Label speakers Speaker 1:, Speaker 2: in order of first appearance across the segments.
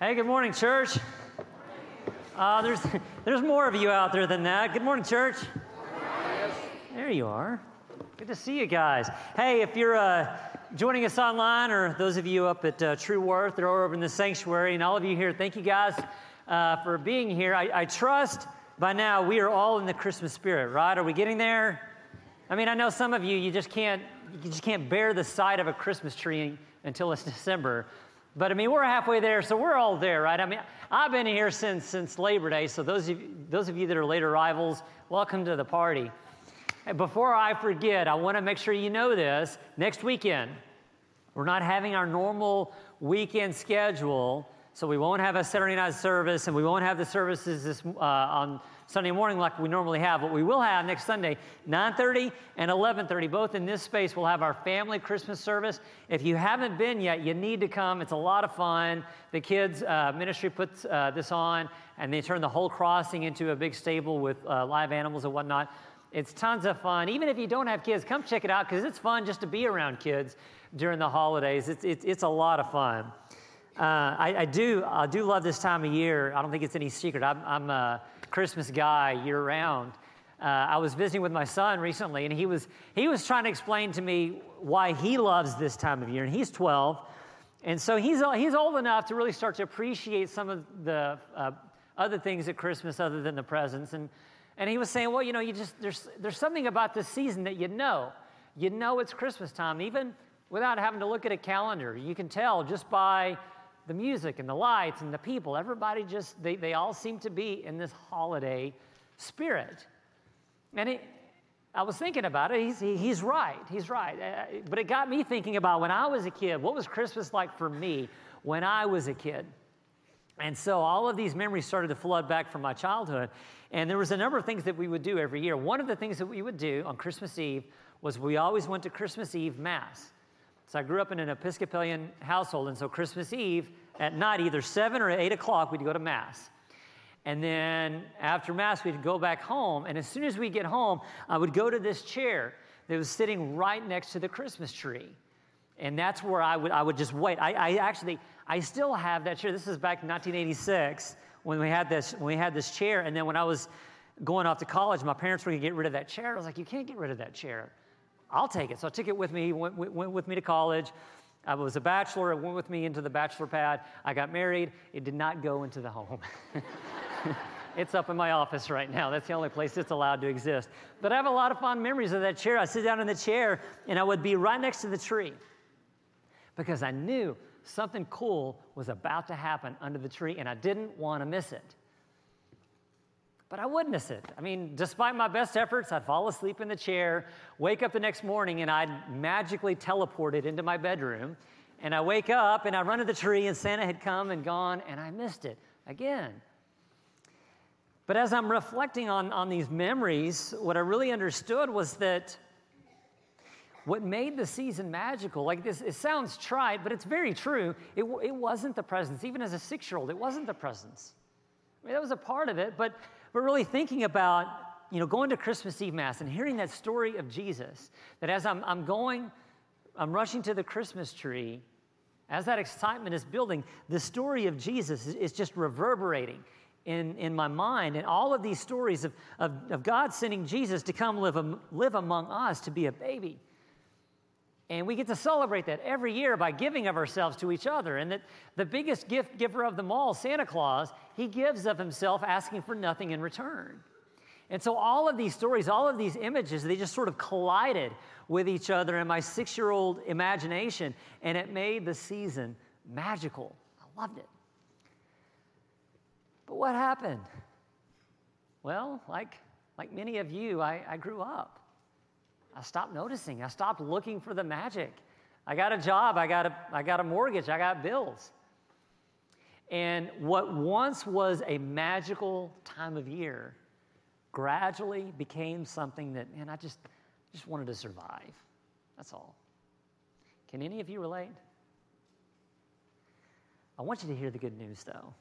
Speaker 1: Hey, good morning, church. Uh, there's, there's more of you out there than that. Good morning, church. There you are. Good to see you guys. Hey, if you're uh, joining us online, or those of you up at uh, True Worth or over in the sanctuary, and all of you here, thank you guys uh, for being here. I, I trust by now we are all in the Christmas spirit, right? Are we getting there? I mean, I know some of you, you just can't, you just can't bear the sight of a Christmas tree until it's December. But I mean, we're halfway there, so we're all there, right? I mean, I've been here since since Labor Day, so those of you, those of you that are late arrivals, welcome to the party. And before I forget, I want to make sure you know this. Next weekend, we're not having our normal weekend schedule, so we won't have a Saturday night service, and we won't have the services this uh, on Sunday morning like we normally have. What we will have next Sunday, 9:30 and 11:30, both in this space, we'll have our family Christmas service. If you haven't been yet, you need to come. It's a lot of fun. The kids uh, ministry puts uh, this on, and they turn the whole crossing into a big stable with uh, live animals and whatnot. It's tons of fun. Even if you don't have kids, come check it out because it's fun just to be around kids during the holidays. It's, it's, it's a lot of fun. Uh, I, I, do I do love this time of year. I don't think it's any secret. I'm, I'm a Christmas guy year round. Uh, I was visiting with my son recently, and he was he was trying to explain to me why he loves this time of year. And he's 12, and so he's he's old enough to really start to appreciate some of the uh, other things at Christmas other than the presents. And and he was saying, well, you know, you just there's there's something about this season that you know, you know it's Christmas time, even without having to look at a calendar. You can tell just by the music and the lights and the people. Everybody just, they, they all seem to be in this holiday spirit. And it, I was thinking about it. He's, he, he's right. He's right. Uh, but it got me thinking about when I was a kid, what was Christmas like for me when I was a kid? And so all of these memories started to flood back from my childhood. And there was a number of things that we would do every year. One of the things that we would do on Christmas Eve was we always went to Christmas Eve Mass. So I grew up in an Episcopalian household, and so Christmas Eve at night, either 7 or 8 o'clock, we'd go to Mass. And then after Mass, we'd go back home. And as soon as we get home, I would go to this chair that was sitting right next to the Christmas tree. And that's where I would, I would just wait. I, I actually, I still have that chair. This is back in 1986 when we had this, when we had this chair. And then when I was going off to college, my parents were going to get rid of that chair. I was like, you can't get rid of that chair. I'll take it. So I took it with me, went, went with me to college. I was a bachelor. It went with me into the bachelor pad. I got married. It did not go into the home. it's up in my office right now. That's the only place it's allowed to exist. But I have a lot of fond memories of that chair. I sit down in the chair and I would be right next to the tree because I knew something cool was about to happen under the tree and I didn't want to miss it. But I would miss it. I mean, despite my best efforts, I'd fall asleep in the chair, wake up the next morning, and I'd magically teleported into my bedroom. And I wake up and I run to the tree, and Santa had come and gone, and I missed it again. But as I'm reflecting on, on these memories, what I really understood was that what made the season magical, like this, it sounds trite, but it's very true. It, it wasn't the presents. Even as a six year old, it wasn't the presents. I mean, that was a part of it, but but really thinking about, you know, going to Christmas Eve Mass and hearing that story of Jesus, that as I'm, I'm going, I'm rushing to the Christmas tree, as that excitement is building, the story of Jesus is, is just reverberating in, in my mind. And all of these stories of, of, of God sending Jesus to come live, live among us, to be a baby. And we get to celebrate that every year by giving of ourselves to each other. And that the biggest gift giver of them all, Santa Claus, he gives of himself asking for nothing in return. And so all of these stories, all of these images, they just sort of collided with each other in my six year old imagination, and it made the season magical. I loved it. But what happened? Well, like, like many of you, I, I grew up. I stopped noticing. I stopped looking for the magic. I got a job, I got a, I got a mortgage, I got bills. And what once was a magical time of year gradually became something that, man, I just, just wanted to survive. That's all. Can any of you relate? I want you to hear the good news, though.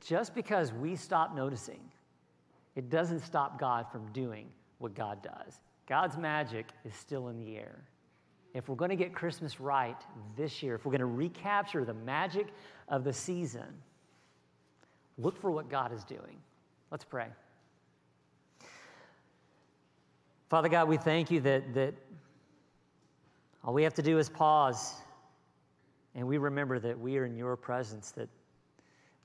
Speaker 1: Just because we stop noticing, it doesn't stop God from doing what God does. God's magic is still in the air. if we're going to get Christmas right this year, if we're going to recapture the magic of the season, look for what God is doing. Let's pray. Father God, we thank you that, that all we have to do is pause and we remember that we are in your presence, that,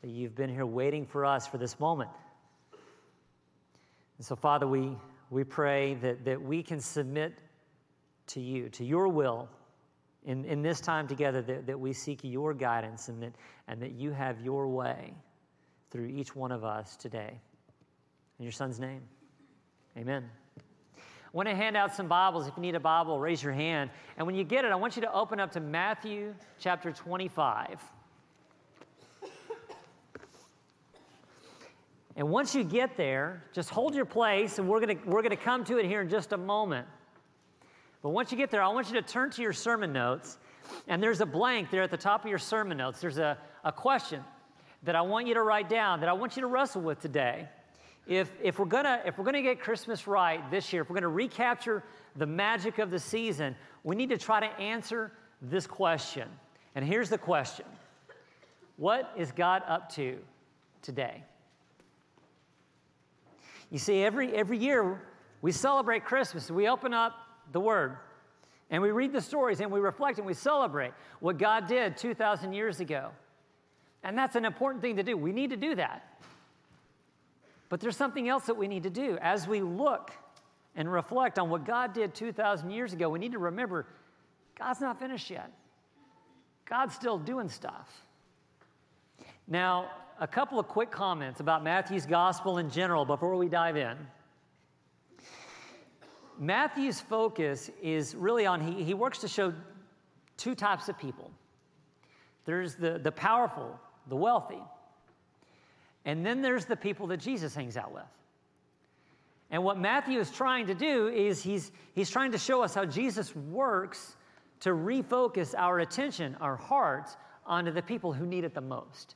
Speaker 1: that you've been here waiting for us for this moment. And so, Father, we, we pray that, that we can submit to you, to your will in, in this time together, that, that we seek your guidance and that, and that you have your way through each one of us today. In your son's name, amen. I want to hand out some Bibles. If you need a Bible, raise your hand. And when you get it, I want you to open up to Matthew chapter 25. And once you get there, just hold your place, and we're going to, we're going to come to it here in just a moment. But once you get there, I want you to turn to your sermon notes, and there's a blank there at the top of your sermon notes. There's a, a question that I want you to write down, that I want you to wrestle with today if, if we're gonna if we're gonna get Christmas right this year, if we're gonna recapture the magic of the season, we need to try to answer this question. And here's the question: What is God up to today? You see, every every year we celebrate Christmas. We open up the Word, and we read the stories, and we reflect, and we celebrate what God did 2,000 years ago. And that's an important thing to do. We need to do that. But there's something else that we need to do. As we look and reflect on what God did 2,000 years ago, we need to remember God's not finished yet. God's still doing stuff. Now, a couple of quick comments about Matthew's gospel in general before we dive in. Matthew's focus is really on, he, he works to show two types of people there's the, the powerful, the wealthy, and then there's the people that Jesus hangs out with. And what Matthew is trying to do is he's, he's trying to show us how Jesus works to refocus our attention, our hearts, onto the people who need it the most.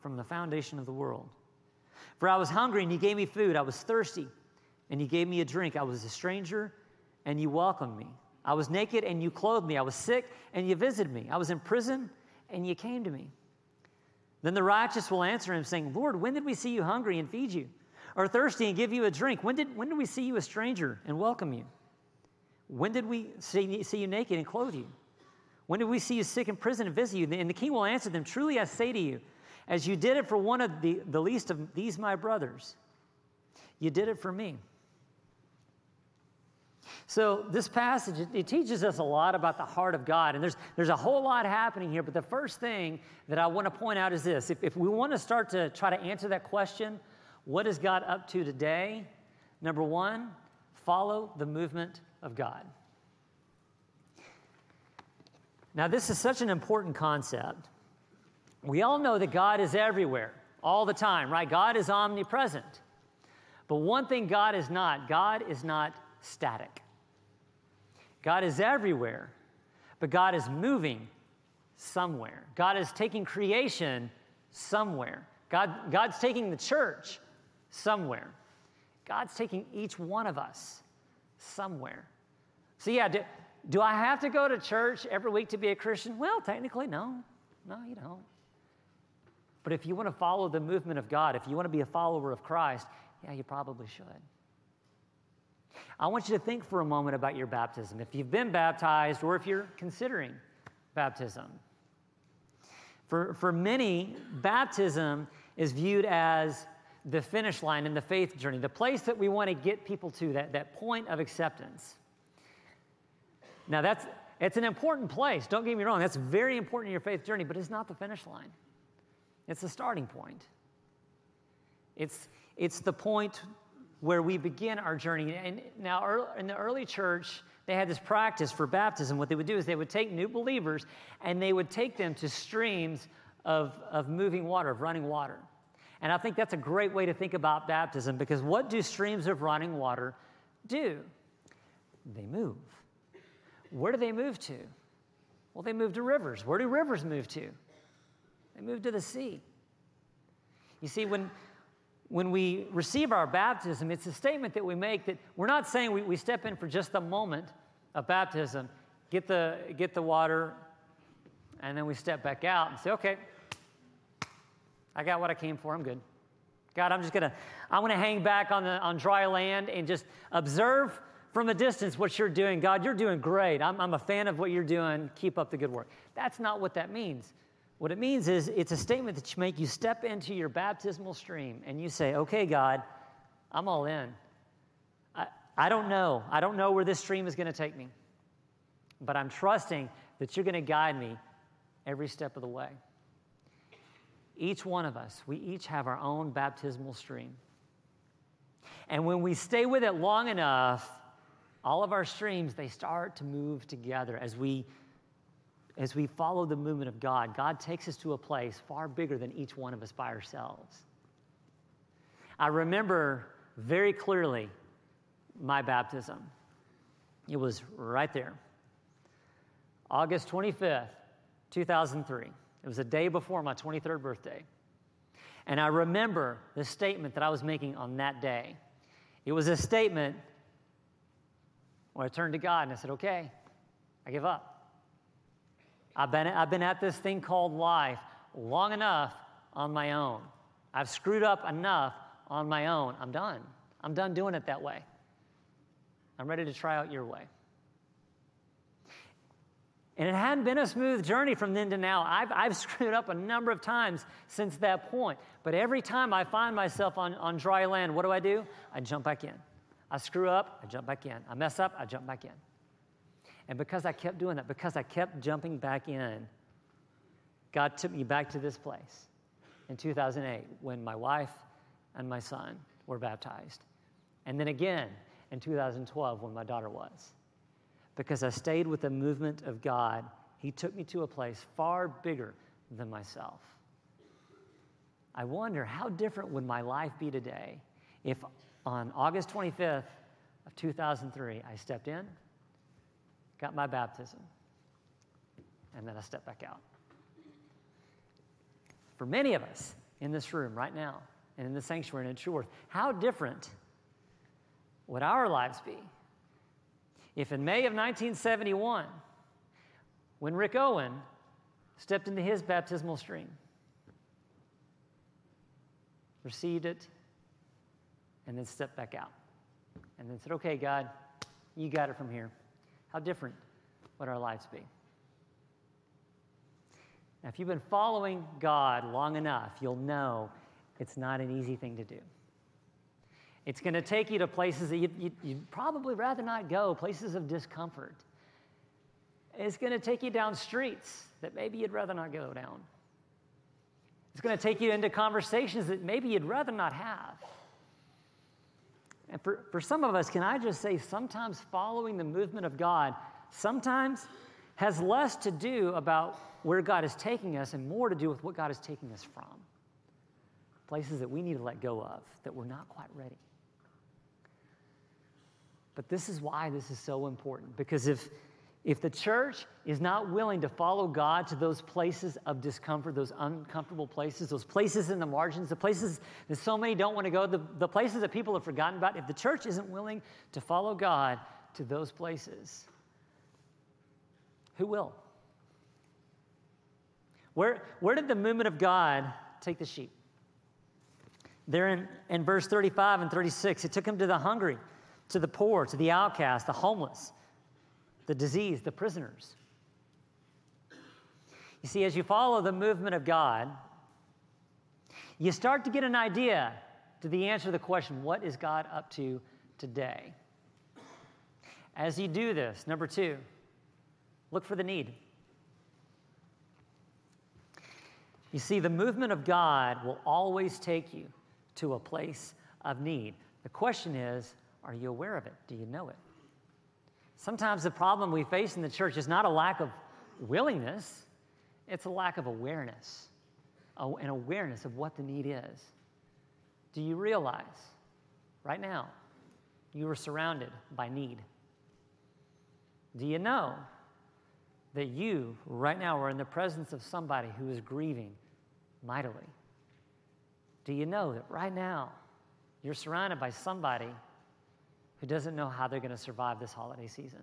Speaker 1: from the foundation of the world. For I was hungry, and you gave me food. I was thirsty, and you gave me a drink. I was a stranger, and you welcomed me. I was naked, and you clothed me. I was sick, and you visited me. I was in prison, and you came to me. Then the righteous will answer him, saying, Lord, when did we see you hungry and feed you? Or thirsty and give you a drink? When did, when did we see you a stranger and welcome you? When did we see, see you naked and clothe you? When did we see you sick in prison and visit you? And the king will answer them, Truly I say to you, as you did it for one of the, the least of these my brothers, you did it for me. So, this passage, it, teaches us a lot about the heart of God. And there's, there's a whole lot happening here. But the first thing that I want to point out is this if, if we want to start to try to answer that question, what is God up to today? Number one, follow the movement of God. Now, this is such an important concept. We all know that God is everywhere, all the time, right? God is omnipresent. But one thing God is not God is not static. God is everywhere, but God is moving somewhere. God is taking creation somewhere. God, God's taking the church somewhere. God's taking each one of us somewhere. So, yeah, do, do I have to go to church every week to be a Christian? Well, technically, no. No, you don't. But if you want to follow the movement of God, if you want to be a follower of Christ, yeah, you probably should. I want you to think for a moment about your baptism. If you've been baptized or if you're considering baptism. For, for many, baptism is viewed as the finish line in the faith journey, the place that we want to get people to, that, that point of acceptance. Now, that's it's an important place. Don't get me wrong. That's very important in your faith journey, but it's not the finish line. It's the starting point. It's, it's the point where we begin our journey. And now, in the early church, they had this practice for baptism. What they would do is they would take new believers and they would take them to streams of, of moving water, of running water. And I think that's a great way to think about baptism because what do streams of running water do? They move. Where do they move to? Well, they move to rivers. Where do rivers move to? They move to the sea. You see, when, when we receive our baptism, it's a statement that we make that we're not saying we, we step in for just a moment of baptism, get the, get the water, and then we step back out and say, okay, I got what I came for, I'm good. God, I'm just gonna, I'm gonna hang back on, the, on dry land and just observe from a distance what you're doing. God, you're doing great. I'm, I'm a fan of what you're doing. Keep up the good work. That's not what that means. What it means is it's a statement that you make. You step into your baptismal stream and you say, okay, God, I'm all in. I, I don't know. I don't know where this stream is going to take me, but I'm trusting that you're going to guide me every step of the way. Each one of us, we each have our own baptismal stream. And when we stay with it long enough, all of our streams, they start to move together as we as we follow the movement of God, God takes us to a place far bigger than each one of us by ourselves. I remember very clearly my baptism. It was right there. August 25th, 2003. It was a day before my 23rd birthday. And I remember the statement that I was making on that day. It was a statement where I turned to God and I said, Okay, I give up. I've been, I've been at this thing called life long enough on my own. I've screwed up enough on my own. I'm done. I'm done doing it that way. I'm ready to try out your way. And it hadn't been a smooth journey from then to now. I've, I've screwed up a number of times since that point. But every time I find myself on, on dry land, what do I do? I jump back in. I screw up, I jump back in. I mess up, I jump back in. And because I kept doing that, because I kept jumping back in, God took me back to this place in 2008 when my wife and my son were baptized. And then again in 2012 when my daughter was. Because I stayed with the movement of God, He took me to a place far bigger than myself. I wonder how different would my life be today if on August 25th of 2003 I stepped in got my baptism, and then I stepped back out. For many of us in this room right now, and in the sanctuary and in Trueworth, how different would our lives be if in May of 1971, when Rick Owen stepped into his baptismal stream, received it, and then stepped back out, and then said, Okay, God, you got it from here. How different would our lives be? Now, if you've been following God long enough, you'll know it's not an easy thing to do. It's going to take you to places that you'd, you'd, you'd, probably rather not go, places of discomfort. It's going to take you down streets that maybe you'd rather not go down. It's going to take you into conversations that maybe you'd rather not have. And for, for some of us, can I just say, sometimes following the movement of God sometimes has less to do about where God is taking us and more to do with what God is taking us from. Places that we need to let go of, that we're not quite ready. But this is why this is so important. Because if, if the church is not willing to follow God to those places of discomfort, those uncomfortable places, those places in the margins, the places that so many don't want to go, the, the places that people have forgotten about, if the church isn't willing to follow God to those places, who will? Where, where did the movement of God take the sheep? There in, in verse 35 and 36, it took him to the hungry, to the poor, to the outcast, the homeless the disease, the prisoners. You see, as you follow the movement of God, you start to get an idea to the answer to the question what is God up to today? As you do this, number two, look for the need. You see, the movement of God will always take you to a place of need. The question is are you aware of it? Do you know it? Sometimes the problem we face in the church is not a lack of willingness, it's a lack of awareness, an awareness of what the need is. Do you realize right now you are surrounded by need? Do you know that you right now are in the presence of somebody who is grieving mightily? Do you know that right now you're surrounded by somebody who doesn't know how they're going to survive this holiday season?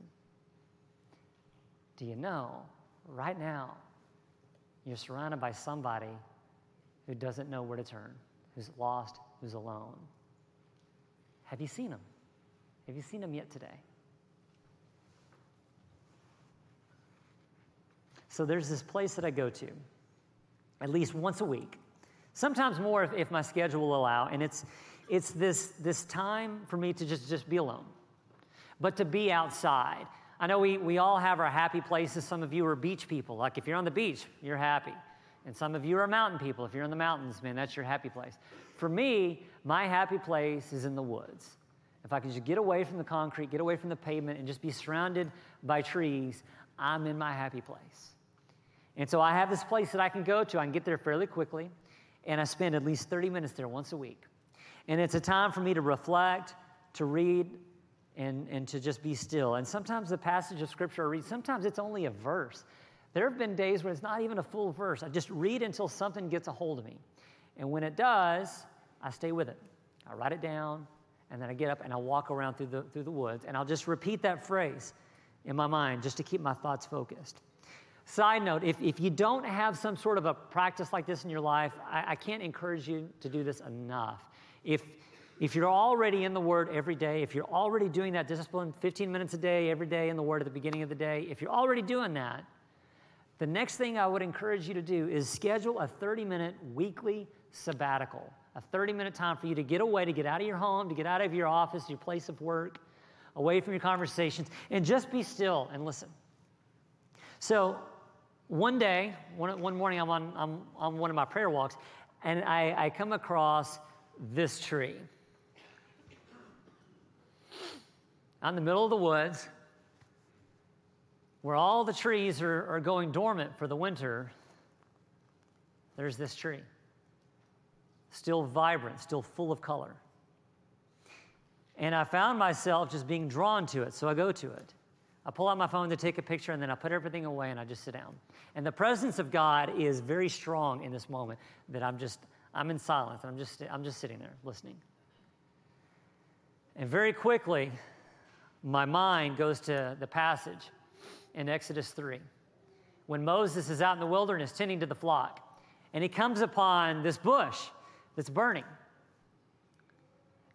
Speaker 1: Do you know right now you're surrounded by somebody who doesn't know where to turn, who's lost, who's alone? Have you seen them? Have you seen them yet today? So there's this place that I go to at least once a week, sometimes more if, if my schedule will allow, and it's it's this, this time for me to just, just be alone, but to be outside. I know we, we all have our happy places. Some of you are beach people. Like if you're on the beach, you're happy. And some of you are mountain people. If you're in the mountains, man, that's your happy place. For me, my happy place is in the woods. If I can just get away from the concrete, get away from the pavement, and just be surrounded by trees, I'm in my happy place. And so I have this place that I can go to. I can get there fairly quickly, and I spend at least 30 minutes there once a week. And it's a time for me to reflect, to read, and, and to just be still. And sometimes the passage of scripture I read, sometimes it's only a verse. There have been days where it's not even a full verse. I just read until something gets a hold of me. And when it does, I stay with it. I write it down, and then I get up and I walk around through the, through the woods, and I'll just repeat that phrase in my mind just to keep my thoughts focused. Side note if, if you don't have some sort of a practice like this in your life, I, I can't encourage you to do this enough. If, if you're already in the Word every day, if you're already doing that discipline 15 minutes a day, every day in the Word at the beginning of the day, if you're already doing that, the next thing I would encourage you to do is schedule a 30 minute weekly sabbatical, a 30 minute time for you to get away, to get out of your home, to get out of your office, your place of work, away from your conversations, and just be still and listen. So, one day, one, one morning, I'm on, I'm on one of my prayer walks, and I, I come across this tree. Out in the middle of the woods, where all the trees are, are going dormant for the winter, there's this tree. Still vibrant, still full of color. And I found myself just being drawn to it, so I go to it. I pull out my phone to take a picture, and then I put everything away and I just sit down. And the presence of God is very strong in this moment that I'm just, I'm in silence. And I'm just, I'm just sitting there listening. And very quickly, my mind goes to the passage in Exodus 3 when Moses is out in the wilderness tending to the flock, and he comes upon this bush that's burning.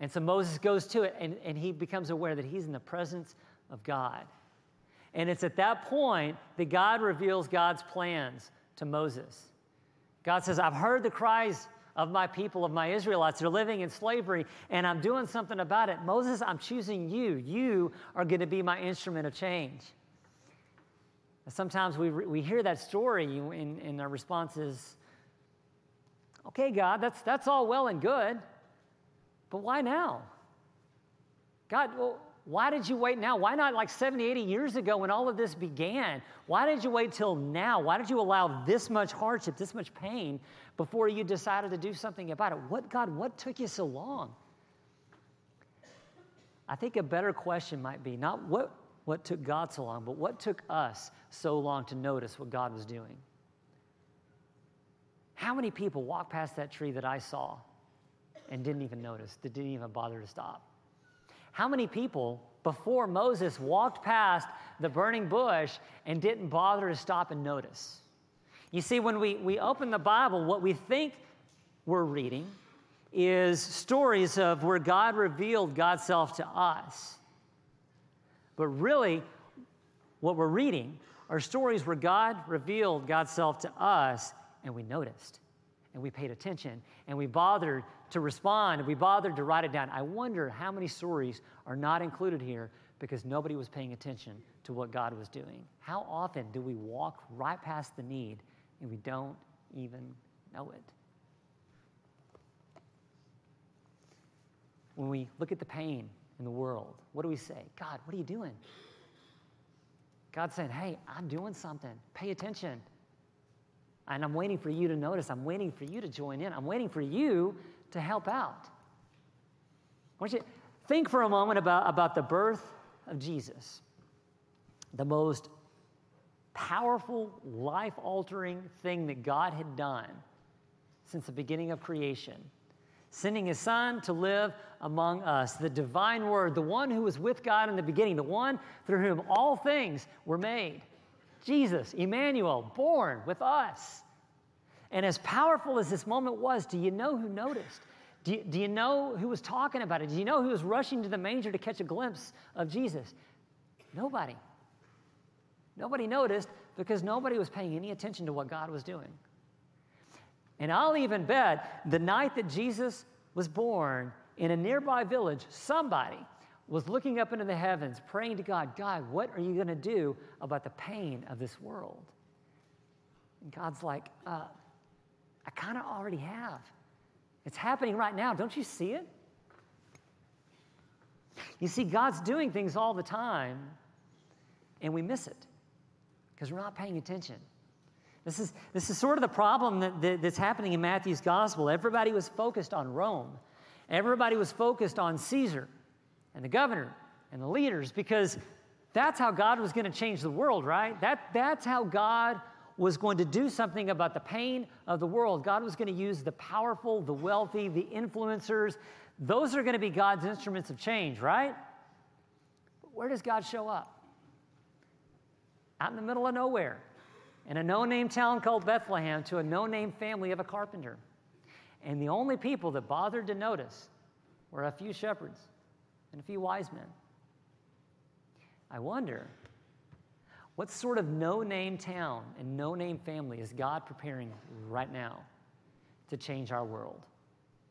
Speaker 1: And so Moses goes to it, and, and he becomes aware that he's in the presence of God. And it's at that point that God reveals God's plans to Moses. God says, I've heard the cries of my people, of my Israelites. They're living in slavery, and I'm doing something about it. Moses, I'm choosing you. You are going to be my instrument of change. And sometimes we, we hear that story, and, and our response is, okay, God, that's, that's all well and good, but why now? God, well, why did you wait now? Why not like 70, 80 years ago when all of this began? Why did you wait till now? Why did you allow this much hardship, this much pain before you decided to do something about it? What, God, what took you so long? I think a better question might be not what, what took God so long, but what took us so long to notice what God was doing? How many people walked past that tree that I saw and didn't even notice, that didn't even bother to stop? How many people before Moses walked past the burning bush and didn't bother to stop and notice? You see, when we, we open the Bible, what we think we're reading is stories of where God revealed God's self to us. But really, what we're reading are stories where God revealed God's self to us and we noticed and we paid attention and we bothered to respond and we bothered to write it down. I wonder how many stories are not included here because nobody was paying attention to what God was doing. How often do we walk right past the need and we don't even know it? When we look at the pain in the world, what do we say? God, what are you doing? God's saying, hey, I'm doing something. Pay attention. And I'm waiting for you to notice. I'm waiting for you to join in. I'm waiting for you to help out. I want you to think for a moment about, about the birth of Jesus, the most powerful, life altering thing that God had done since the beginning of creation. Sending his son to live among us, the divine word, the one who was with God in the beginning, the one through whom all things were made. Jesus, Emmanuel, born with us. And as powerful as this moment was, do you know who noticed? Do you, do you know who was talking about it? Do you know who was rushing to the manger to catch a glimpse of Jesus? Nobody. Nobody noticed because nobody was paying any attention to what God was doing. And I'll even bet the night that Jesus was born in a nearby village, somebody was looking up into the heavens, praying to God, God, what are you going to do about the pain of this world? And God's like, uh, I kind of already have. It's happening right now. Don't you see it? You see, God's doing things all the time, and we miss it because we're not paying attention. This is, this is sort of the problem that, that, that's happening in Matthew's gospel. Everybody was focused on Rome, everybody was focused on Caesar and the governor and the leaders because that's how God was going to change the world, right? That, that's how God was going to do something about the pain of the world. God was going to use the powerful, the wealthy, the influencers. Those are going to be God's instruments of change, right? But where does God show up? Out in the middle of nowhere, in a no name town called Bethlehem, to a no name family of a carpenter. And the only people that bothered to notice were a few shepherds and a few wise men. I wonder what sort of no name town and no name family is God preparing right now to change our world?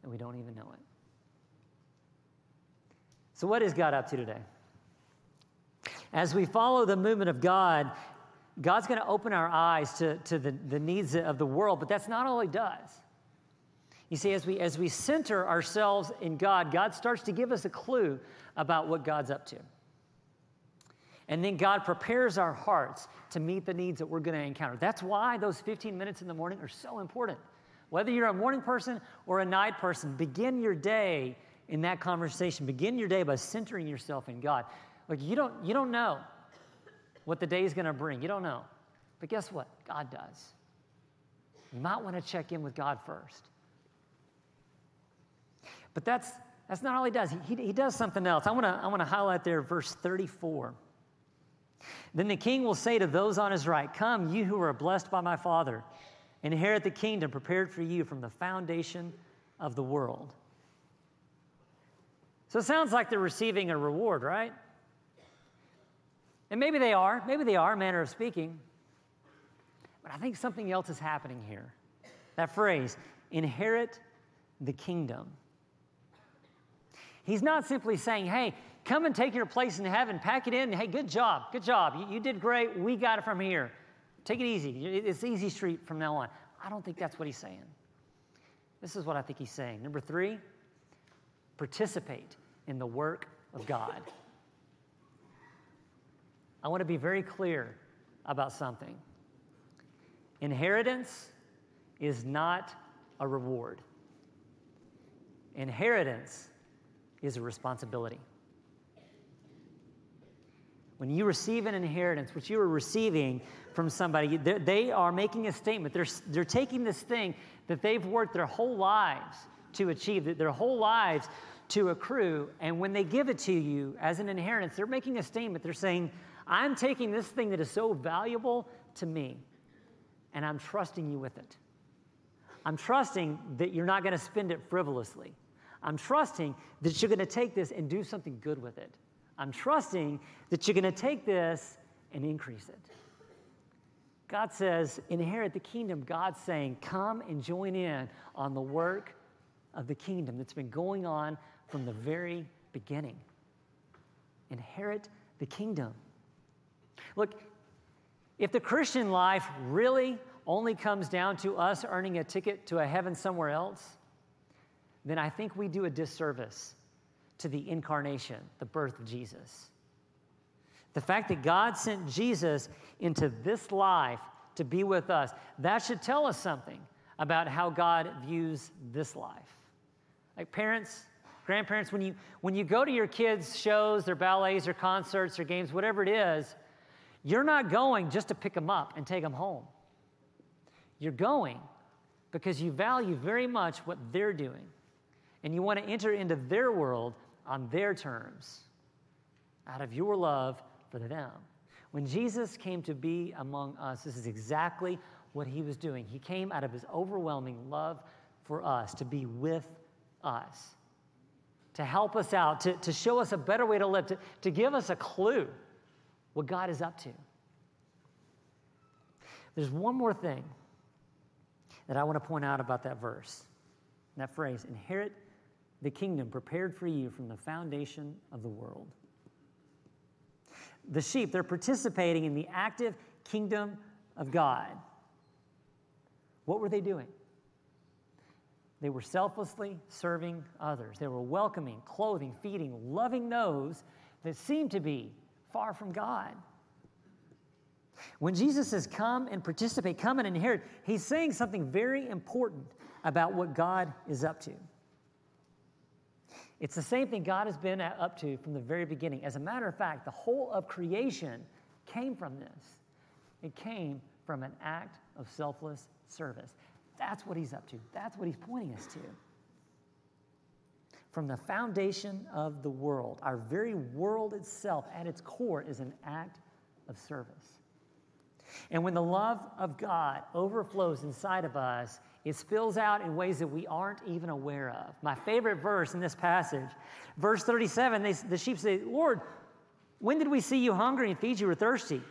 Speaker 1: And we don't even know it. So, what is God up to today? As we follow the movement of God, God's going to open our eyes to, to the, the needs of the world, but that's not all He does. You see, as we, as we center ourselves in God, God starts to give us a clue about what God's up to. And then God prepares our hearts to meet the needs that we're going to encounter. That's why those 15 minutes in the morning are so important. Whether you're a morning person or a night person, begin your day in that conversation. Begin your day by centering yourself in God. Like you don't, you don't know what the day is going to bring. You don't know. But guess what? God does. You might want to check in with God first. But that's, that's not all he does. He, he, he does something else. I want to I wanna highlight there verse 34. Then the king will say to those on his right, Come, you who are blessed by my Father, inherit the kingdom prepared for you from the foundation of the world. So it sounds like they're receiving a reward, right? And maybe they are, maybe they are, manner of speaking. But I think something else is happening here. That phrase, inherit the kingdom. He's not simply saying, hey, come and take your place in heaven, pack it in. Hey, good job, good job. You, you did great. We got it from here. Take it easy. It's easy street from now on. I don't think that's what he's saying. This is what I think he's saying. Number three, participate in the work of God. I want to be very clear about something. Inheritance is not a reward. Inheritance is a responsibility. When you receive an inheritance, which you are receiving from somebody, they are making a statement. They're, they're taking this thing that they've worked their whole lives to achieve, their whole lives to accrue, and when they give it to you as an inheritance, they're making a statement. They're saying, I'm taking this thing that is so valuable to me, and I'm trusting you with it. I'm trusting that you're not going to spend it frivolously. I'm trusting that you're going to take this and do something good with it. I'm trusting that you're going to take this and increase it. God says, inherit the kingdom. God's saying, come and join in on the work of the kingdom that's been going on from the very beginning. Inherit the kingdom. Look, if the Christian life really only comes down to us earning a ticket to a heaven somewhere else, then I think we do a disservice to the incarnation, the birth of Jesus. The fact that God sent Jesus into this life to be with us, that should tell us something about how God views this life. Like parents, grandparents, when you, when you go to your kids' shows, their ballets, or concerts, or games, whatever it is, you're not going just to pick them up and take them home. You're going because you value very much what they're doing and you want to enter into their world on their terms out of your love for them. When Jesus came to be among us, this is exactly what he was doing. He came out of his overwhelming love for us, to be with us, to help us out, to, to show us a better way to live, to, to give us a clue what God is up to. There's one more thing that I want to point out about that verse, that phrase inherit the kingdom prepared for you from the foundation of the world. The sheep, they're participating in the active kingdom of God. What were they doing? They were selflessly serving others. They were welcoming, clothing, feeding, loving those that seemed to be far from God. When Jesus says, Come and participate, come and inherit, he's saying something very important about what God is up to. It's the same thing God has been up to from the very beginning. As a matter of fact, the whole of creation came from this. It came from an act of selfless service. That's what he's up to. That's what he's pointing us to. From the foundation of the world, our very world itself, at its core, is an act of service. And when the love of God overflows inside of us, it spills out in ways that we aren't even aware of. My favorite verse in this passage, verse 37, they, the sheep say, Lord, when did we see you hungry and feed you or thirsty,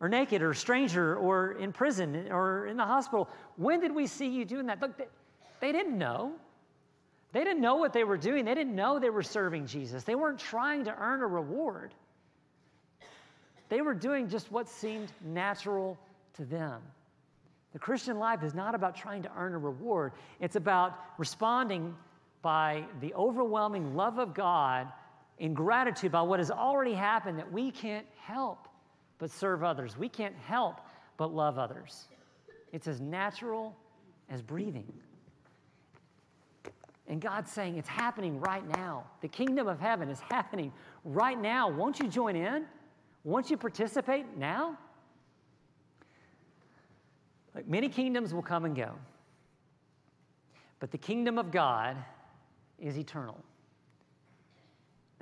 Speaker 1: or naked, or a stranger, or in prison, or in the hospital? When did we see you doing that? Look, they, they didn't know. They didn't know what they were doing. They didn't know they were serving Jesus. They weren't trying to earn a reward. They were doing just what seemed natural to them. The Christian life is not about trying to earn a reward, it's about responding by the overwhelming love of God in gratitude by what has already happened that we can't help but serve others. We can't help but love others. It's as natural as breathing. And God's saying it's happening right now. The kingdom of heaven is happening right now. Won't you join in? Won't you participate now? Like many kingdoms will come and go, but the kingdom of God is eternal.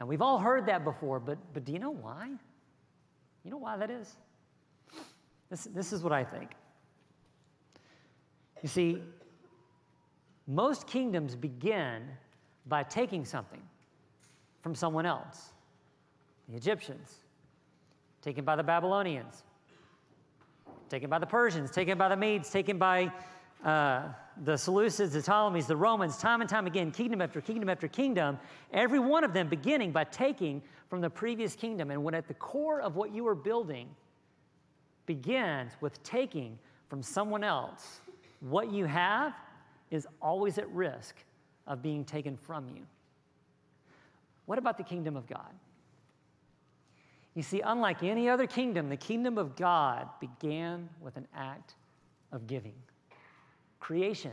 Speaker 1: Now, we've all heard that before, but, but do you know why? You know why that is? This, this is what I think. You see, most kingdoms begin by taking something from someone else. The Egyptians, taken by the Babylonians, taken by the Persians, taken by the Medes, taken by uh, the Seleucids, the Ptolemies, the Romans, time and time again, kingdom after kingdom after kingdom, every one of them beginning by taking from the previous kingdom. And when at the core of what you are building begins with taking from someone else, what you have is always at risk of being taken from you. What about the kingdom of God? You see, unlike any other kingdom, the kingdom of God began with an act of giving. Creation,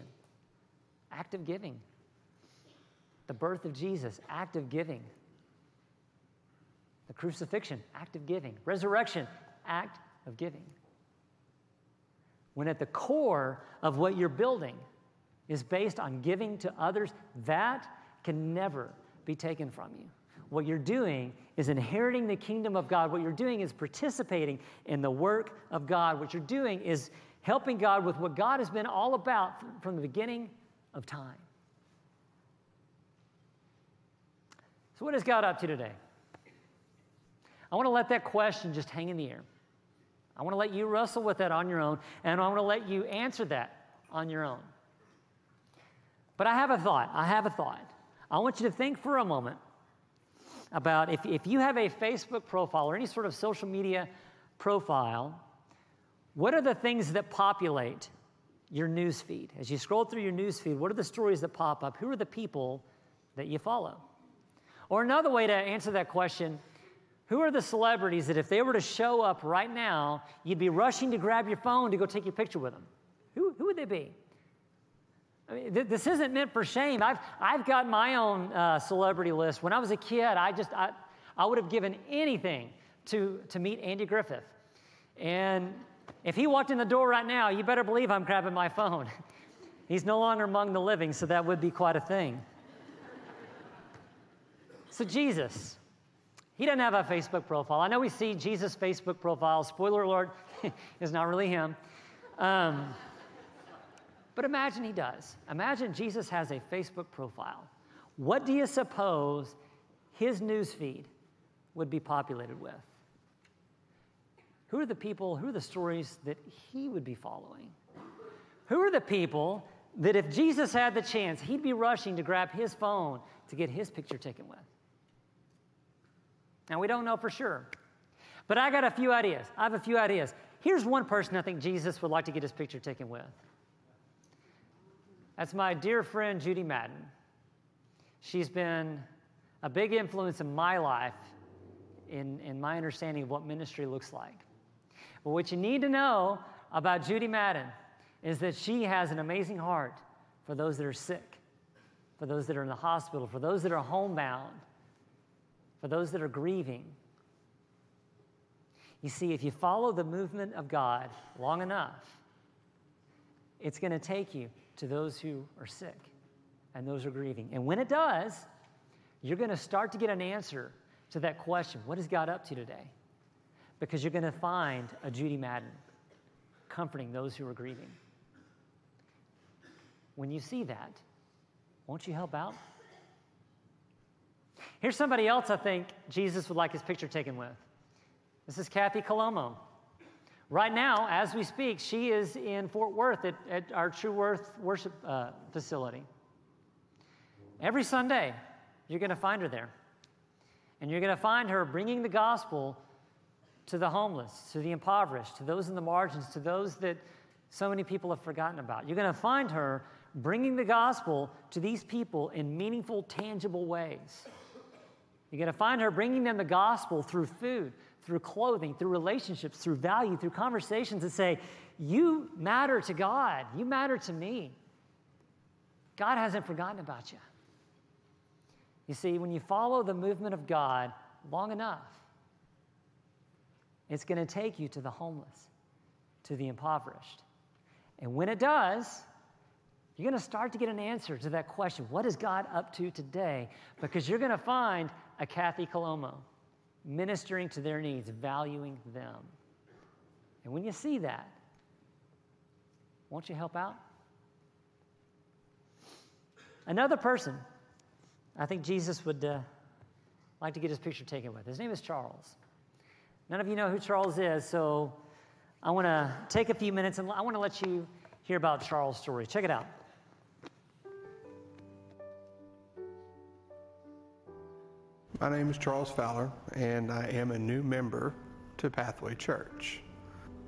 Speaker 1: act of giving. The birth of Jesus, act of giving. The crucifixion, act of giving. Resurrection, act of giving. When at the core of what you're building is based on giving to others, that can never be taken from you. What you're doing is inheriting the kingdom of God. What you're doing is participating in the work of God. What you're doing is helping God with what God has been all about from the beginning of time. So, what is God up to today? I want to let that question just hang in the air. I want to let you wrestle with that on your own, and I want to let you answer that on your own. But I have a thought. I have a thought. I want you to think for a moment about if, if you have a Facebook profile or any sort of social media profile, what are the things that populate your news feed? As you scroll through your news feed, what are the stories that pop up? Who are the people that you follow? Or another way to answer that question, Who are the celebrities that if they were to show up right now, you'd be rushing to grab your phone to go take your picture with them? Who, who would they be? I mean, th- this isn't meant for shame. I've, I've got my own uh, celebrity list. When I was a kid, I just, I, I would have given anything to, to meet Andy Griffith. And if he walked in the door right now, you better believe I'm grabbing my phone. He's no longer among the living, so that would be quite a thing. so, Jesus, he doesn't have a Facebook profile. I know we see Jesus' Facebook profile. Spoiler alert, is not really him. Um, but imagine he does. Imagine Jesus has a Facebook profile. What do you suppose his newsfeed would be populated with? Who are the people, who are the stories that he would be following? Who are the people that if Jesus had the chance, he'd be rushing to grab his phone to get his picture taken with? Now, we don't know for sure, but I got a few ideas. I have a few ideas. Here's one person I think Jesus would like to get his picture taken with. That's my dear friend Judy Madden. She's been a big influence in my life in, in my understanding of what ministry looks like. But what you need to know about Judy Madden is that she has an amazing heart for those that are sick, for those that are in the hospital, for those that are homebound, for those that are grieving. You see, if you follow the movement of God long enough, it's going to take you to those who are sick and those who are grieving. And when it does, you're going to start to get an answer to that question what is God up to today? Because you're going to find a Judy Madden comforting those who are grieving. When you see that, won't you help out? Here's somebody else I think Jesus would like his picture taken with. This is Kathy Colomo. Right now, as we speak, she is in Fort Worth at, at our True Worth worship uh, facility. Every Sunday, you're going to find her there. And you're going to find her bringing the gospel to the homeless, to the impoverished, to those in the margins, to those that so many people have forgotten about. You're going to find her bringing the gospel to these people in meaningful, tangible ways. You're going to find her bringing them the gospel through food, through clothing, through relationships, through value, through conversations that say, You matter to God, you matter to me. God hasn't forgotten about you. You see, when you follow the movement of God long enough, it's going to take you to the homeless, to the impoverished. And when it does, you're going to start to get an answer to that question what is God up to today? Because you're going to find a Kathy Colomo ministering to their needs, valuing them. And when you see that, won't you help out? Another person I think Jesus would uh, like to get his picture taken with. His name is Charles. None of you know who Charles is, so I want to take a few minutes and I want to let you hear about Charles' story. Check it out.
Speaker 2: My name is Charles Fowler, and I am a new member to Pathway Church.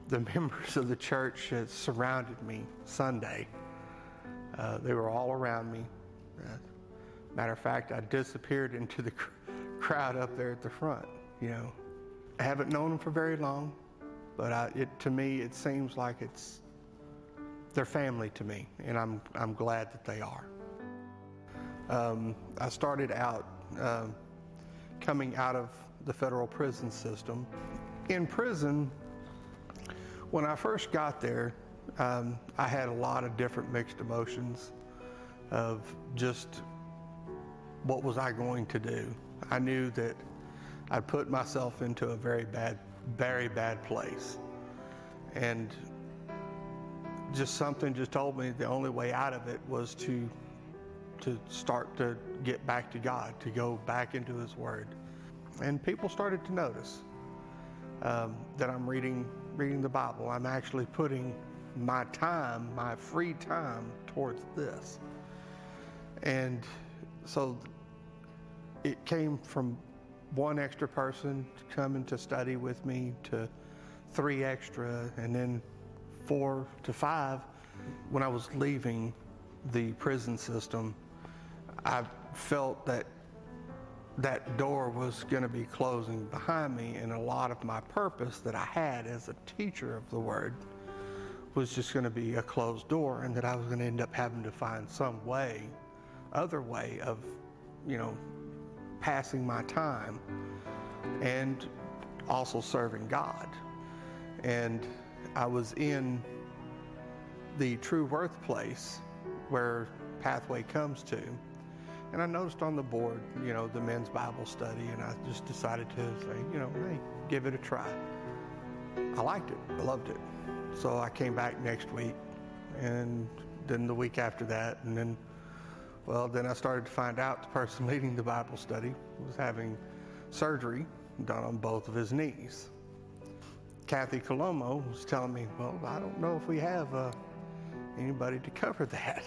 Speaker 2: The members of the church that surrounded me Sunday. Uh, they were all around me. Uh, matter of fact, I disappeared into the cr- crowd up there at the front. You know, I haven't known them for very long, but I, it, to me, it seems like it's their family to me, and I'm I'm glad that they are. Um, I started out. Um, coming out of the federal prison system. In prison, when I first got there, um, I had a lot of different mixed emotions of just what was I going to do. I knew that I put myself into a very bad, very bad place. And just something just told me the only way out of it was to to start to get back to God, to go back into His Word. And people started to notice um, that I'm reading reading the Bible. I'm actually putting my time, my free time, towards this. And so it came from one extra person coming to study with me to three extra, and then four to five. When I was leaving the prison system, I felt that that door was going to be closing behind me, and a lot of my purpose that I had as a teacher of the word was just going to be a closed door, and that I was going to end up having to find some way, other way of, you know, passing my time and also serving God. And I was in the true worth place where Pathway comes to. And I noticed on the board, you know, the men's Bible study, and I just decided to say, you know, hey, give it a try. I liked it. I loved it. So I came back next week, and then the week after that, and then, well, then I started to find out the person leading the Bible study was having surgery done on both of his knees. Kathy Colomo was telling me, well, I don't know if we have uh, anybody to cover that.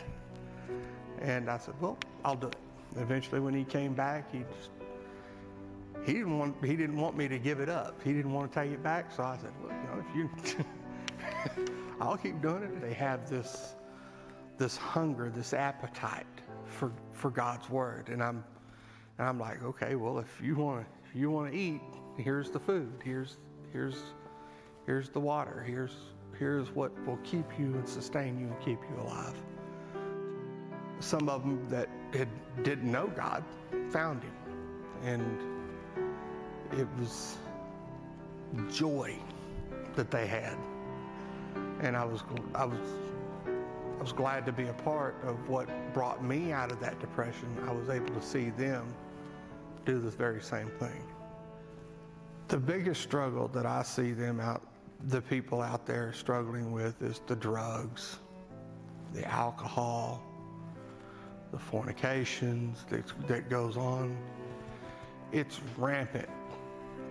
Speaker 2: And I said, well, I'll do it. Eventually, when he came back, he just he didn't want he didn't want me to give it up. He didn't want to take it back. So I said, well, you know, if you, I'll keep doing it. They have this this hunger, this appetite for for God's word, and I'm and I'm like, okay, well, if you want to if you want to eat, here's the food. Here's here's here's the water. Here's here's what will keep you and sustain you and keep you alive. Some of them that had, didn't know God found Him, and it was joy that they had, and I was I was I was glad to be a part of what brought me out of that depression. I was able to see them do the very same thing. The biggest struggle that I see them out, the people out there struggling with is the drugs, the alcohol, the fornications that, that goes on. It's rampant,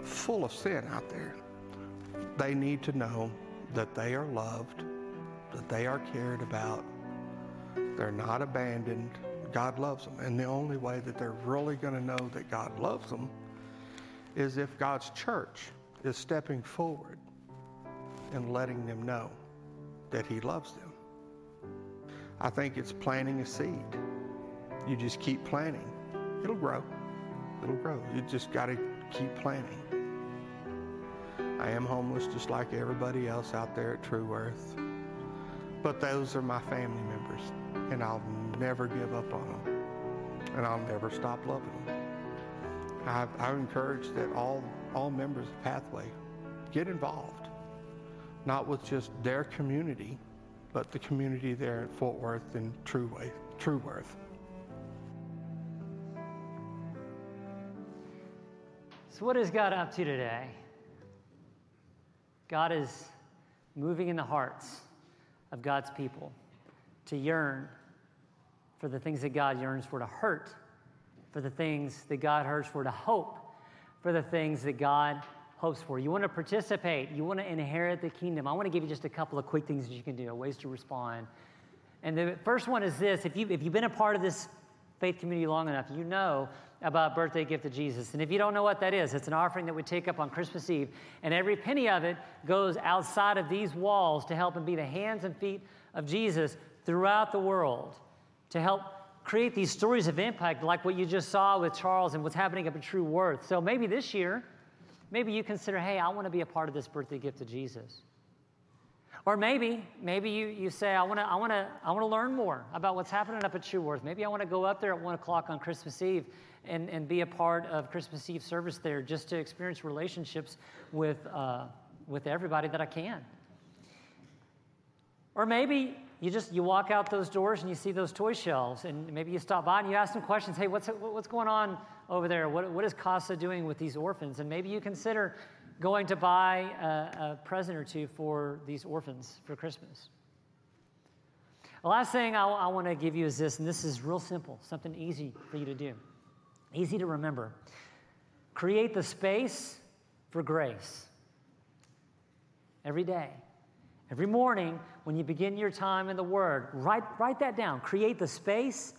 Speaker 2: full of sin out there. They need to know that they are loved, that they are cared about, they're not abandoned. God loves them. And the only way that they're really going to know that God loves them is if God's church is stepping forward and letting them know that He loves them. I think it's planting a seed. You just keep planting. It'll grow. It'll grow. You just got to keep planting. I am homeless just like everybody else out there at True Worth. But those are my family members, and I'll never give up on them. And I'll never stop loving them. I, I encourage that all, all members of Pathway get involved, not with just their community, but the community there at Fort Worth and True, Way, True Worth.
Speaker 1: So, what is God up to today? God is moving in the hearts of God's people to yearn for the things that God yearns for, to hurt for the things that God hurts for, to hope for the things that God hopes for. You want to participate, you want to inherit the kingdom. I want to give you just a couple of quick things that you can do, ways to respond. And the first one is this if, you, if you've been a part of this faith community long enough, you know about birthday gift to Jesus. And if you don't know what that is, it's an offering that we take up on Christmas Eve. And every penny of it goes outside of these walls to help and be the hands and feet of Jesus throughout the world, to help create these stories of impact like what you just saw with Charles and what's happening up at True Worth. So maybe this year, maybe you consider, hey, I want to be a part of this birthday gift to Jesus. Or maybe, maybe you, you say, I want to I wanna, I wanna learn more about what's happening up at True Worth. Maybe I want to go up there at 1 o'clock on Christmas Eve and, and be a part of Christmas Eve service there just to experience relationships with, uh, with everybody that I can. Or maybe you just you walk out those doors and you see those toy shelves and maybe you stop by and you ask them questions. Hey what's, what's going on over there? What, what is CASA doing with these orphans? And maybe you consider going to buy a, a present or two for these orphans for christmas. The last thing I, I want to give you is this and this is real simple something easy for you to do easy to remember create the space for grace every day Every morning, when you begin your time in the Word, write, write that down. Create the space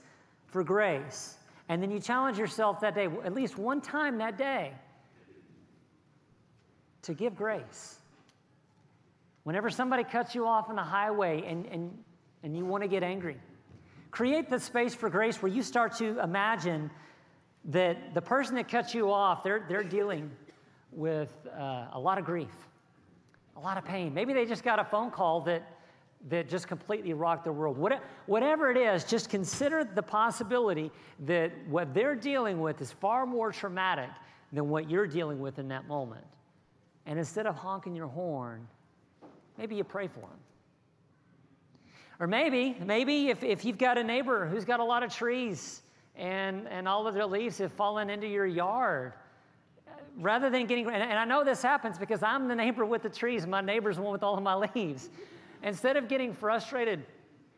Speaker 1: for grace. And then you challenge yourself that day, at least one time that day, to give grace. Whenever somebody cuts you off on the highway and, and, and you want to get angry, create the space for grace where you start to imagine that the person that cuts you off, they're, they're dealing with uh, a lot of grief, a lot of pain. Maybe they just got a phone call that, that just completely rocked their world. What, whatever it is, just consider the possibility that what they're dealing with is far more traumatic than what you're dealing with in that moment. And instead of honking your horn, maybe you pray for them. Or maybe, maybe if, if you've got a neighbor who's got a lot of trees and, and all of their leaves have fallen into your yard, rather than getting, and, and I know this happens because I'm the neighbor with the trees, and my neighbor's the one with all of my leaves. Instead of getting frustrated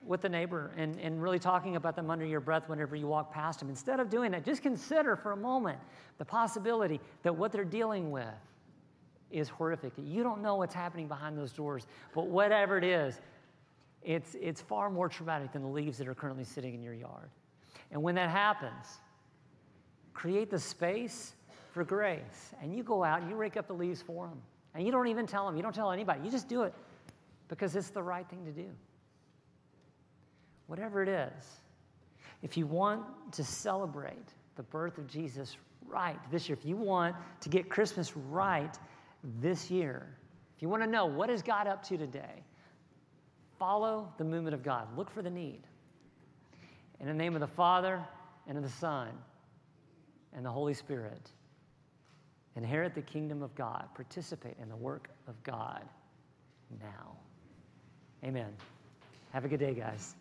Speaker 1: with the neighbor and, and really talking about them under your breath whenever you walk past them, instead of doing that, just consider for a moment the possibility that what they're dealing with is horrific. You don't know what's happening behind those doors, but whatever it is, it's, it's far more traumatic than the leaves that are currently sitting in your yard. And when that happens, create the space for grace. And you go out and you rake up the leaves for them. And you don't even tell them, you don't tell anybody. You just do it because it's the right thing to do. Whatever it is, if you want to celebrate the birth of Jesus right this year, if you want to get Christmas right this year, if you want to know what is God up to today, follow the movement of God. Look for the need. In the name of the Father, and of the Son, and the Holy Spirit, inherit the kingdom of God, participate in the work of God now. Amen. Have a good day, guys.